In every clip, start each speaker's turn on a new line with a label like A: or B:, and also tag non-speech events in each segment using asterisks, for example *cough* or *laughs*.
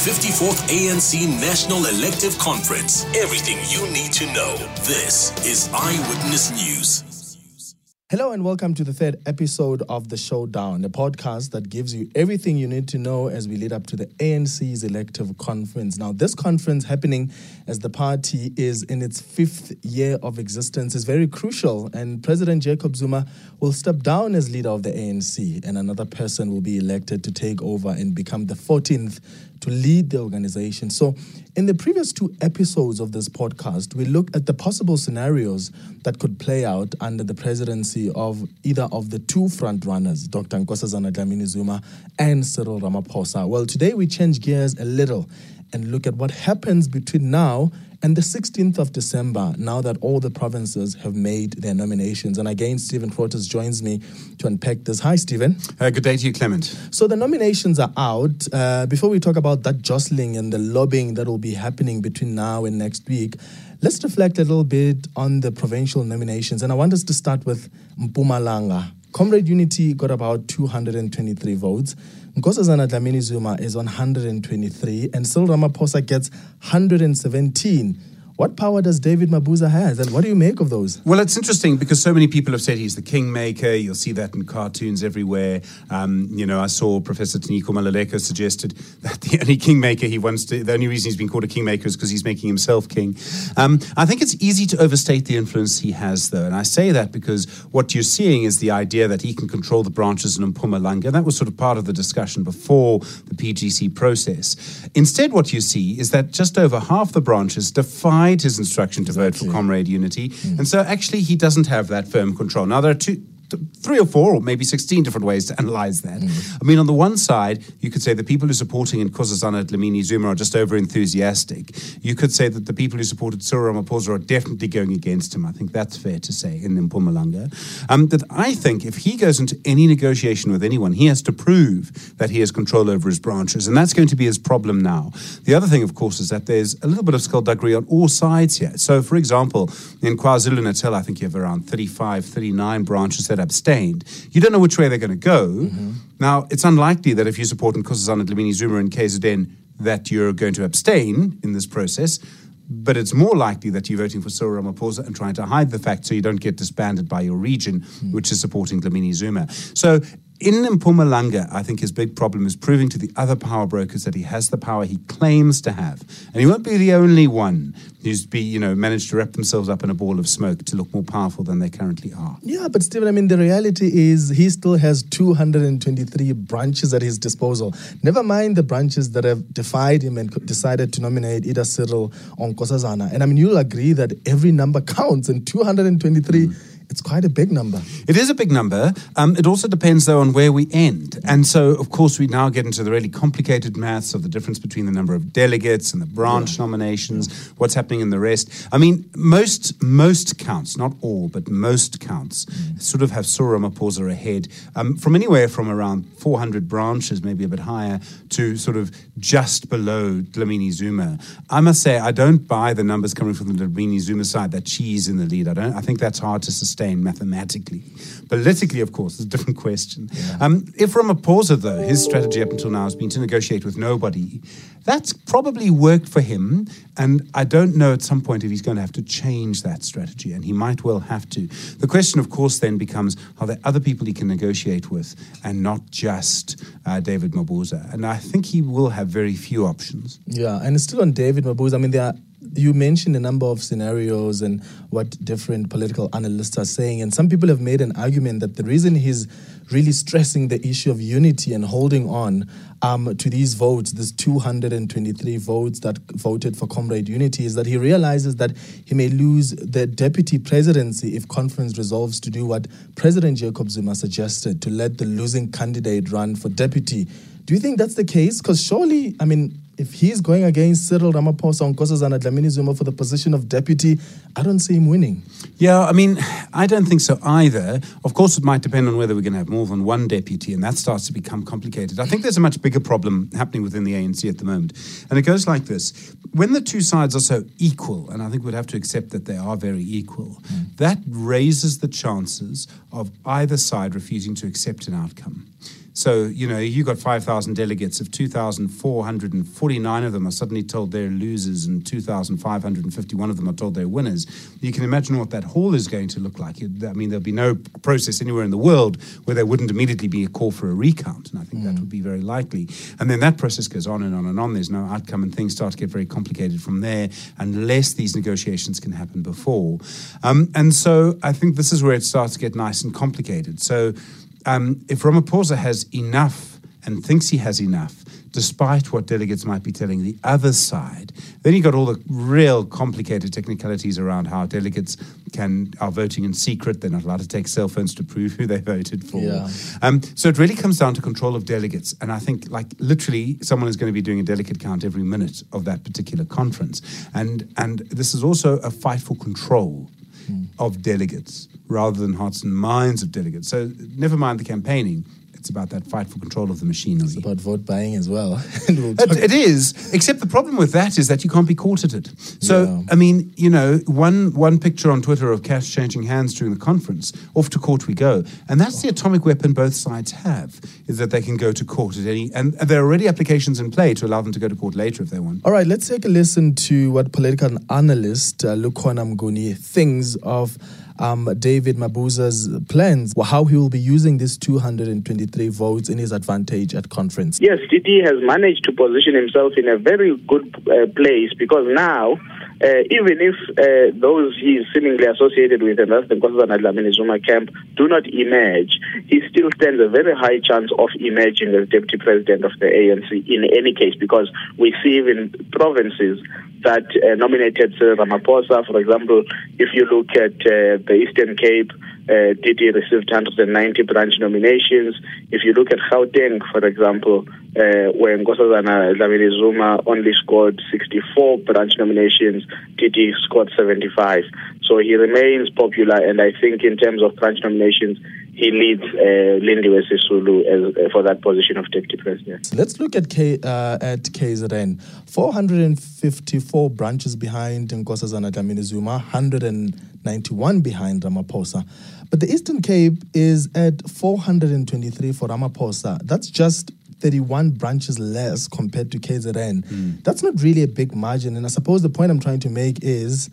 A: 54th ANC National Elective Conference. Everything you need to know. This is Eyewitness News.
B: Hello and welcome to the third episode of The Showdown, a podcast that gives you everything you need to know as we lead up to the ANC's elective conference. Now, this conference happening as the party is in its fifth year of existence is very crucial, and President Jacob Zuma will step down as leader of the ANC, and another person will be elected to take over and become the 14th to lead the organization. So, in the previous two episodes of this podcast, we looked at the possible scenarios that could play out under the presidency of either of the two front runners, Dr. Nkosazana Dlamini Zuma and Cyril Ramaphosa. Well, today we change gears a little and look at what happens between now and the 16th of December, now that all the provinces have made their nominations. And again, Stephen Grootes joins me to unpack this. Hi, Stephen.
C: Uh, good day to you, Clement.
B: So the nominations are out. Uh, before we talk about that jostling and the lobbying that will be happening between now and next week, let's reflect a little bit on the provincial nominations. And I want us to start with Mpumalanga. Comrade Unity got about 223 votes. Nkosazana Dlamini Zuma is 123, and Cyril Ramaphosa gets 117. What power does David Mabuza have, and what do you make of those?
C: Well, it's interesting because so many people have said he's the kingmaker. You'll see that in cartoons everywhere. Um, you know, I saw Professor Tinyiko Maluleke suggested *laughs* that the only kingmaker he wants to, the only reason he's been called a kingmaker is because he's making himself king. Um, I think it's easy to overstate the influence he has, though, and I say that because what you're seeing is the idea that he can control the branches in Mpumalanga. And That was sort of part of the discussion before the PGC process. Instead, what you see is that just over half the branches defy his instruction to exactly. vote for Comrade Unity. Mm. And so actually he doesn't have that firm control. Now, there are two, three or four or maybe 16 different ways to analyze that. Mm. I mean, on the one side, you could say the people who are supporting Nkosazana Dlamini Zuma are just over enthusiastic. You could say that the people who supported Cyril Ramaphosa are definitely going against him. I think that's fair to say in Mpumalanga. Um, that I think if he goes into any negotiation with anyone, he has to prove that he has control over his branches. And that's going to be his problem now. The other thing, of course, is that there's a little bit of skullduggery on all sides here. So, for example, in KwaZulu Natal, I think you have around 35, 39 branches that abstained, you don't know which way they're going to go. Mm-hmm. Now, it's unlikely that if you support Nkosazana Dlamini Zuma and KZN, that you're going to abstain in this process. But it's more likely that you're voting for Cyril Ramaphosa and trying to hide the fact so you don't get disbanded by your region, mm. which is supporting Dlamini Zuma. So in Mpumalanga, I think his big problem is proving to the other power brokers that he has the power he claims to have. And he won't be the only one who's be, you know, managed to wrap themselves up in a ball of smoke to look more powerful than they currently are.
B: Yeah, but Stephen, I mean, the reality is he still has 223 branches at his disposal. Never mind the branches that have defied him and decided to nominate Ida Cyril on Nkosazana. And I mean, you'll agree that every number counts, and 223. Mm it's quite a big number.
C: It is a big number. Um, it also depends, though, on where we end. And so, of course, we now get into the really complicated maths of the difference between the number of delegates and the branch yeah. nominations, yeah. what's happening in the rest. I mean, most most counts, not all, but most counts, mm. sort of have Cyril Ramaphosa ahead um, from anywhere from around 400 branches, maybe a bit higher, to sort of just below Dlamini Zuma. I must say, I don't buy the numbers coming from the Dlamini Zuma side that she's in the lead. I don't. I think that's hard to sustain sustain mathematically. Politically, of course, is a different question. Yeah. Um, if Ramaphosa, though, his strategy up until now has been to negotiate with nobody, that's probably worked for him. And I don't know at some point if he's going to have to change that strategy, and he might well have to. The question, of course, then becomes are there other people he can negotiate with and not just uh, David Mabuza? And I think he will have very few options.
B: Yeah, and it's still on David Mabuza. I mean, there are you mentioned a number of scenarios and what different political analysts are saying. And some people have made an argument that the reason he's really stressing the issue of unity and holding on um, to these votes, these 223 votes that voted for Comrade Unity, is that he realizes that he may lose the deputy presidency if conference resolves to do what President Jacob Zuma suggested to let the losing candidate run for deputy. Do you think that's the case? Because surely, I mean, if he's going against Cyril Ramaphosa and Nkosazana Dlamini Zuma for the position of deputy, I don't see him winning.
C: Yeah, I mean, I don't think so either. Of course, it might depend on whether we're going to have more than one deputy, and that starts to become complicated. I think there's a much bigger problem happening within the ANC at the moment. And it goes like this when the two sides are so equal, and I think we'd have to accept that they are very equal, mm. that raises the chances of either side refusing to accept an outcome. So, you know, you got 5,000 delegates. If 2,449 of them are suddenly told they're losers and 2,551 of them are told they're winners, you can imagine what that hall is going to look like. I mean, there'll be no process anywhere in the world where there wouldn't immediately be a call for a recount. And I think mm. that would be very likely. And then that process goes on and on and on. There's no outcome, and things start to get very complicated from there unless these negotiations can happen before. Um, and so I think this is where it starts to get nice and complicated. So um, if Ramaphosa has enough and thinks he has enough, despite what delegates might be telling the other side, then you've got all the real complicated technicalities around how delegates can are voting in secret. They're not allowed to take cell phones to prove who they voted for. Yeah. Um, so it really comes down to control of delegates, and I think like literally someone is going to be doing a delegate count every minute of that particular conference, and and this is also a fight for control. Of delegates rather than hearts and minds of delegates. So never mind the campaigning. It's about that fight for control of the machinery.
B: It's about vote buying as well. *laughs*
C: we'll it, it is, except the problem with that is that you can't be caught at it. So, yeah. I mean, you know, one one picture on Twitter of cash changing hands during the conference, off to court we go. And that's the atomic weapon both sides have, is that they can go to court at any, and there are already applications in play to allow them to go to court later if they want.
B: All right, let's take a listen to what political analyst uh, Lukhona Mnguni thinks of um, David Mabuza's plans, how he will be using these 223 votes in his advantage at conference.
D: Yes, DD has managed to position himself in a very good uh, place because now uh, even if uh, those he is seemingly associated with, and that's the Nkosazana Dlamini Zuma camp, do not emerge, he still stands a very high chance of emerging as deputy president of the ANC in any case, because we see even provinces that uh, nominated Cyril Ramaphosa, for example, if you look at uh, the Eastern Cape, uh, DD received 190 branch nominations. If you look at Gauteng, for example, uh, where Nkosazana Dlamini Zuma only scored 64 branch nominations, DD scored 75. So he remains popular, and I think in terms of branch nominations, he leads uh, Lindiwe Sisulu as, uh, for that position of deputy president.
B: Let's look at K, uh, at KZN. 454 branches behind Nkosazana Dlamini Zuma, 191 behind Ramaphosa. But the Eastern Cape is at 423 for Ramaphosa. That's just 31 branches less compared to KZN. Mm. That's not really a big margin. And I suppose the point I'm trying to make is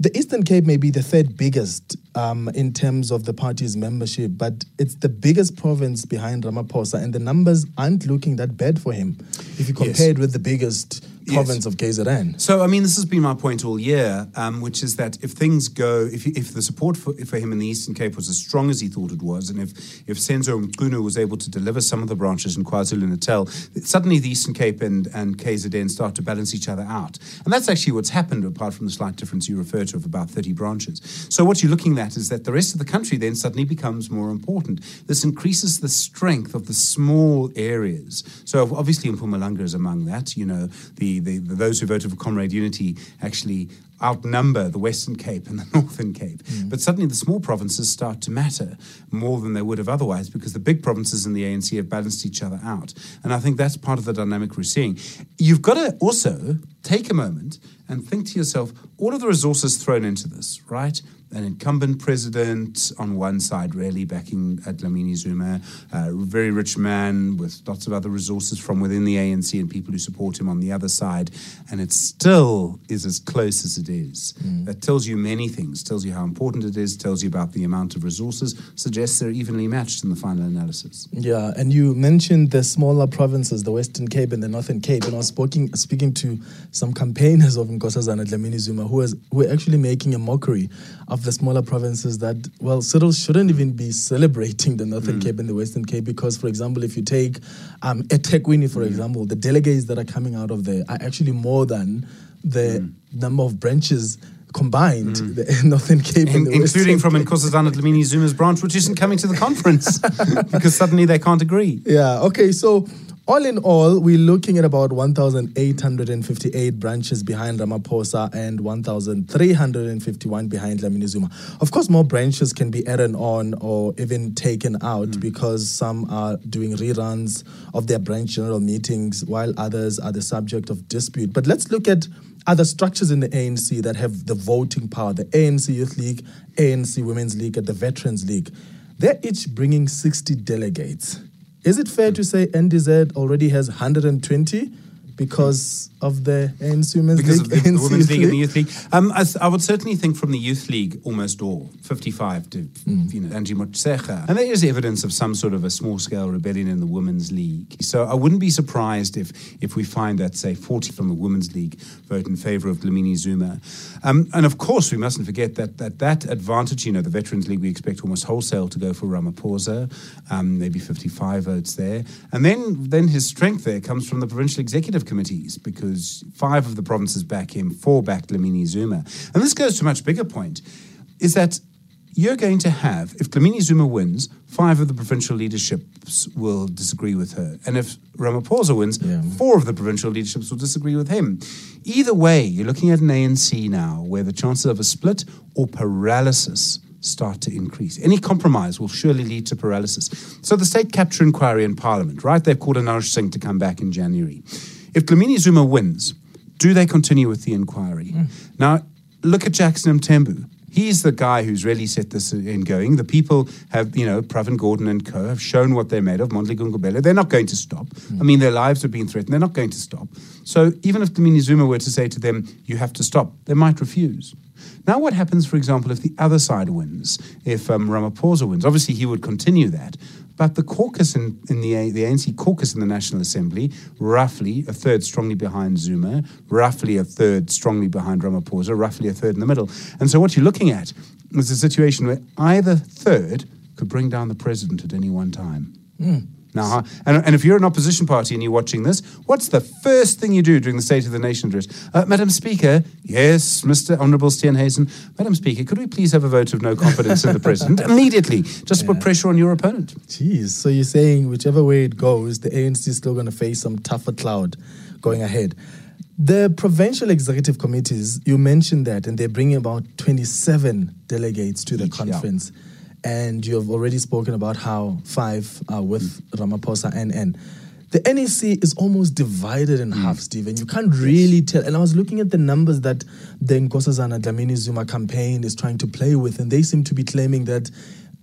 B: the Eastern Cape may be the third biggest um, in terms of the party's membership, but it's the biggest province behind Ramaphosa, and the numbers aren't looking that bad for him if you compare yes. it with the biggest province yes. of KZN.
C: So, I mean, this has been my point all year, um, which is that if things go, if, if the support for, for him in the Eastern Cape was as strong as he thought it was, and if, if Senzo Mchunu was able to deliver some of the branches in KwaZulu Natal, suddenly the Eastern Cape and, and KZN start to balance each other out. And that's actually what's happened, apart from the slight difference you refer to of about 30 branches. So, what you're looking at is that the rest of the country then suddenly becomes more important. This increases the strength of the small areas. So, obviously, Mpumalanga is among that, you know, the the, the, those who voted for Comrade Unity actually outnumber the Western Cape and the *laughs* Northern Cape. Mm. But suddenly the small provinces start to matter more than they would have otherwise because the big provinces in the ANC have balanced each other out. And I think that's part of the dynamic we're seeing. You've got to also take a moment and think to yourself all of the resources thrown into this, right? An incumbent president on one side, really backing Dlamini Zuma, a very rich man with lots of other resources from within the ANC and people who support him on the other side, and it still is as close as it is. Mm. That tells you many things. Tells you how important it is. Tells you about the amount of resources. Suggests they're evenly matched in the final analysis.
B: Yeah, and you mentioned the smaller provinces, the Western Cape and the Northern Cape, and I was speaking speaking to some campaigners of Nkosazana Dlamini Zuma who was who were actually making a mockery of of the smaller provinces that, well, Cyril shouldn't even be celebrating the Northern mm. Cape and the Western Cape because, for example, if you take um, eThekwini, for mm. example, the delegates that are coming out of there are actually more than the mm. number of branches combined, mm. the *laughs* Northern Cape In,
C: including from Nkosazana Dlamini Zuma's branch, which isn't coming to the conference *laughs* because suddenly they can't agree.
B: Yeah. Okay. So all in all, we're looking at about 1,858 branches behind Ramaphosa and 1,351 behind Dlamini Zuma. Of course, more branches can be added on or even taken out mm. because some are doing reruns of their branch general meetings while others are the subject of dispute. But let's look at other structures in the ANC that have the voting power the ANC Youth League, ANC Women's League, and the Veterans League. They're each bringing 60 delegates. Is it fair to say NDZ already has 120 because of the ANC Women's
C: because
B: League?
C: of the, the women's league and the youth league. Um, I, I would certainly think from the youth league, almost all, 55 to, you know, Angie Motshekga. And there is evidence of some sort of a small scale rebellion in the women's league. So I wouldn't be surprised if, if we find that, say, 40 from the women's league vote in favor of Dlamini Zuma. Um, and of course, we mustn't forget that, that that advantage, you know, the Veterans League, we expect almost wholesale to go for Ramaphosa, um, maybe 55 votes there. And then, then his strength there comes from the provincial executive committees because five of the provinces back him, four back Dlamini Zuma. And this goes to a much bigger point, is that you're going to have, if Dlamini Zuma wins, five of the provincial leaderships will disagree with her. And if Ramaphosa wins,
B: Yeah.
C: four of the provincial leaderships will disagree with him. Either way, you're looking at an ANC now where the chances of a split or paralysis start to increase. Any compromise will surely lead to paralysis. So the state capture inquiry in Parliament, right? They've called Anoj Singh to come back in January. If Dlamini Zuma wins, do they continue with the inquiry? Now, look at Jackson Mthembu. He's the guy who's really set this in going. The people have, you know, Pravin Gordhan and co have shown what they're made of. Mondli Gungubele, they're not going to stop. I mean, their lives have been threatened. They're not going to stop. So even if Dlamini Zuma were to say to them, you have to stop, they might refuse. Now, what happens, for example, if the other side wins? If um, Ramaphosa wins? Obviously, he would continue that. But the caucus in, in the, the ANC caucus in the National Assembly, roughly a third strongly behind Zuma, roughly a third strongly behind Ramaphosa, roughly a third in the middle. And so what you're looking at is a situation where either third could bring down the president at any one time. Hmm. Now, and, and if you're an opposition party and you're watching this, what's the first thing you do during the State of the Nation address? Uh, Madam Speaker, yes, Mr. Honourable Steenhuisen, Madam Speaker, could we please have a vote of no confidence in the President *laughs* immediately, just to put pressure on your opponent?
B: Jeez. So you're saying whichever way it goes, the ANC is still going to face some tougher cloud going ahead. The provincial executive committees, you mentioned that, and they're bringing about 27 delegates to the
C: Each, yeah.
B: And you have already spoken about how five are with mm. Ramaphosa and N. The NEC is almost divided in half, mm. Stephen. You can't really tell. And I was looking at the numbers that the Nkosazana Dlamini Zuma campaign is trying to play with, and they seem to be claiming that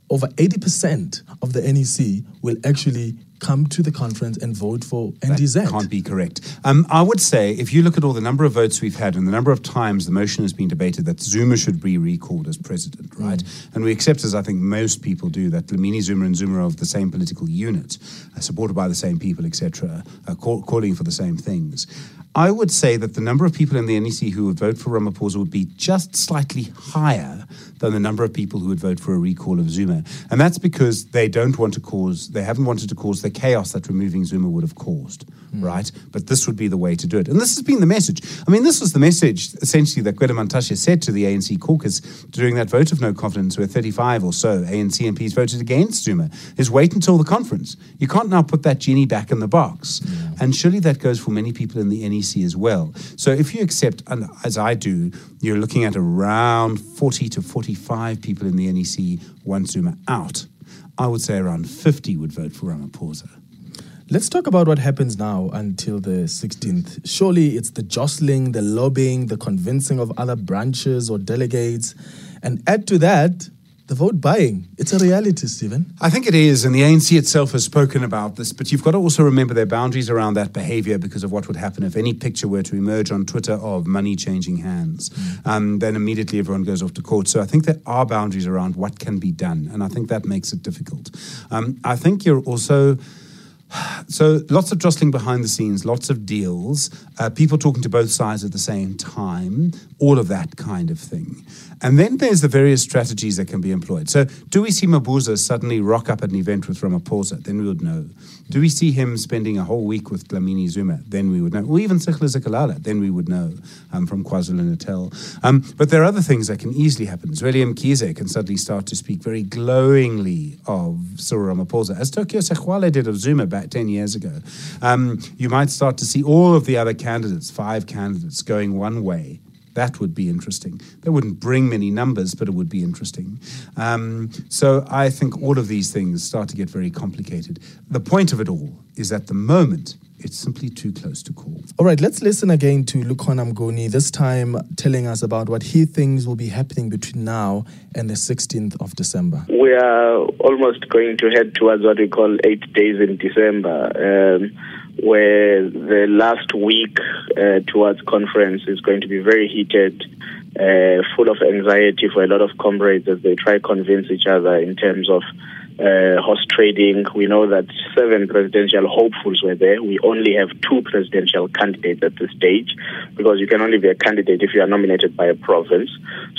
B: over 80% of the NEC will actually come to the conference and vote for NDZ.
C: That can't be correct. Um, I would say, if you look at all the number of votes we've had and the number of times the motion has been debated that Zuma should be recalled as president, right? And we accept, as I think most people do, that Dlamini Zuma and Zuma are of the same political unit, uh, supported by the same people, etc., uh, call, calling for the same things. I would say that the number of people in the NEC who would vote for Ramaphosa would be just slightly higher than the number of people who would vote for a recall of Zuma. And that's because they don't want to cause, they haven't wanted to cause the chaos that removing Zuma would have caused, right? But this would be the way to do it. And this has been the message. I mean, this was the message essentially that Gwede Mantashe said to the ANC caucus during that vote of no confidence, where 35 or so ANC MPs voted against Zuma, is wait until the conference. You can't now put that genie back in the box. And surely that goes for many people in the NEC as well. So if you accept, and as I do, you're looking at around 40 to 45 people in the NEC want Zuma out. I would say around 50 would vote for Ramaphosa.
B: Let's talk about what happens now until the 16th. Surely it's the jostling, the lobbying, the convincing of other branches or delegates. And add to that, the vote buying. It's a reality, Stephen.
C: I think it is, and the ANC itself has spoken about this, but you've got to also remember their boundaries around that behavior because of what would happen if any picture were to emerge on Twitter of money changing hands. Um, then immediately everyone goes off to court. So I think there are boundaries around what can be done, and I think that makes it difficult. Um, I think you're also. So lots of jostling behind the scenes, lots of deals, uh, people talking to both sides at the same time, all of that kind of thing. And then there's the various strategies that can be employed. So do we see Mabuza suddenly rock up at an event with Ramaphosa? Then we would know. Do we see him spending a whole week with Dlamini Zuma? Then we would know. Or even Sihle Zikalala? Then we would know um, from KwaZulu-Natal. Um, but there are other things that can easily happen. Zweli Mkhize can suddenly start to speak very glowingly of Cyril Ramaphosa, as Tokyo Sexwale did of Zuma back 10 years ago. Um, you might start to see all of the other candidates, five candidates, going one way. That would be interesting. That wouldn't bring many numbers, but it would be interesting. Um, so I think all of these things start to get very complicated. The point of it all is at the moment, it's simply too close to call.
B: All right, let's listen again to Lukhona Mnguni, this time telling us about what he thinks will be happening between now and the 16th of December.
D: We are almost going to head towards what we call eight days in December. Um, where the last week uh, towards conference is going to be very heated, uh, full of anxiety for a lot of comrades as they try to convince each other in terms of uh, horse trading. We know that seven presidential hopefuls were there. We only have two presidential candidates at this stage because you can only be a candidate if you are nominated by a province.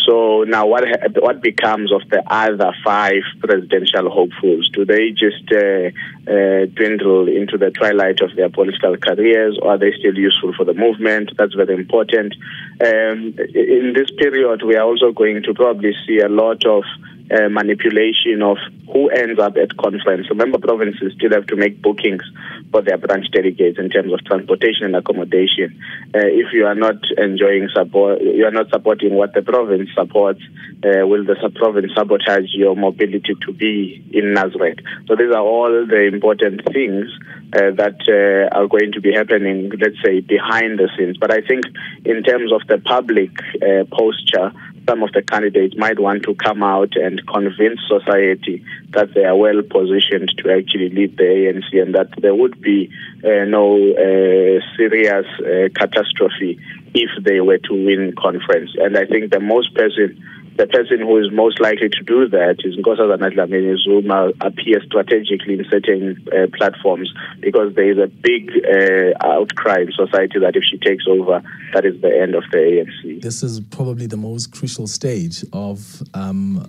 D: So now, what what becomes of the other five presidential hopefuls? Do they just uh, uh, dwindle into the twilight of their political careers, or are they still useful for the movement? That's very important. Um, in this period, we are also going to probably see a lot of uh, manipulation of who ends up at conference. Remember, provinces still have to make bookings for their branch delegates in terms of transportation and accommodation. Uh, if you are not enjoying support, you are not supporting what the province supports, uh, will the province sabotage your mobility to be in Nasrec? So these are all the important things uh, that uh, are going to be happening, let's say, behind the scenes. But I think in terms of the public uh, posture, some of the candidates might want to come out and convince society that they are well positioned to actually lead the ANC and that there would be uh, no uh, serious uh, catastrophe if they were to win conference. And I think the most person the person who is most likely to do that is Nkosazana Dlamini Zuma appear strategically in certain uh, platforms because there is a big uh, outcry in society that if she takes over, that is the end of the ANC.
B: This is probably the most crucial stage of um,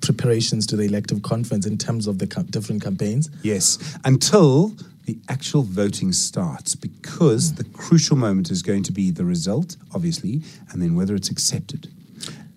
B: preparations to the elective conference in terms of the different campaigns.
C: Yes, until the actual voting starts because the crucial moment is going to be the result, obviously, and then whether it's accepted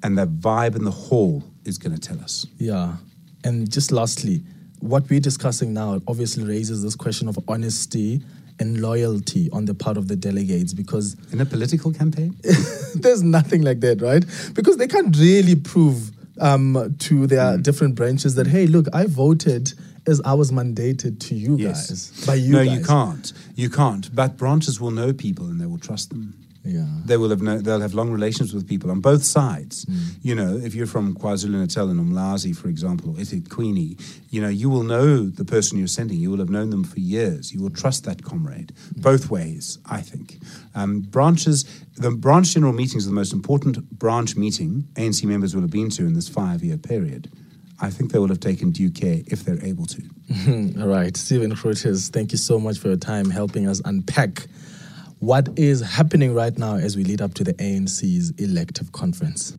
C: and the vibe in the hall is going to tell us.
B: Yeah. And just lastly, what we're discussing now obviously raises this question of honesty and loyalty on the part of the delegates because
C: in a political campaign *laughs*
B: there's nothing like that right because they can't really prove um, to their mm. different branches that hey look i voted as i was mandated to you yes. guys by you
C: no
B: guys.
C: you can't you can't but branches will know people and they will trust them
B: yeah.
C: They will have no, they'll have long relations with people on both sides. Mm. You know, if you're from KwaZulu Natal and Umlazi, for example, or eThekwini, you know, you will know the person you're sending. You will have known them for years. You will trust that comrade. Mm. Both ways, I think. Um, branches, the branch general meetings are the most important branch meeting ANC members will have been to in this five-year period. I think they will have taken due care if they're able to. *laughs*
B: All right. Stephen Grootes, thank you so much for your time helping us unpack what is happening right now as we lead up to the ANC's elective conference.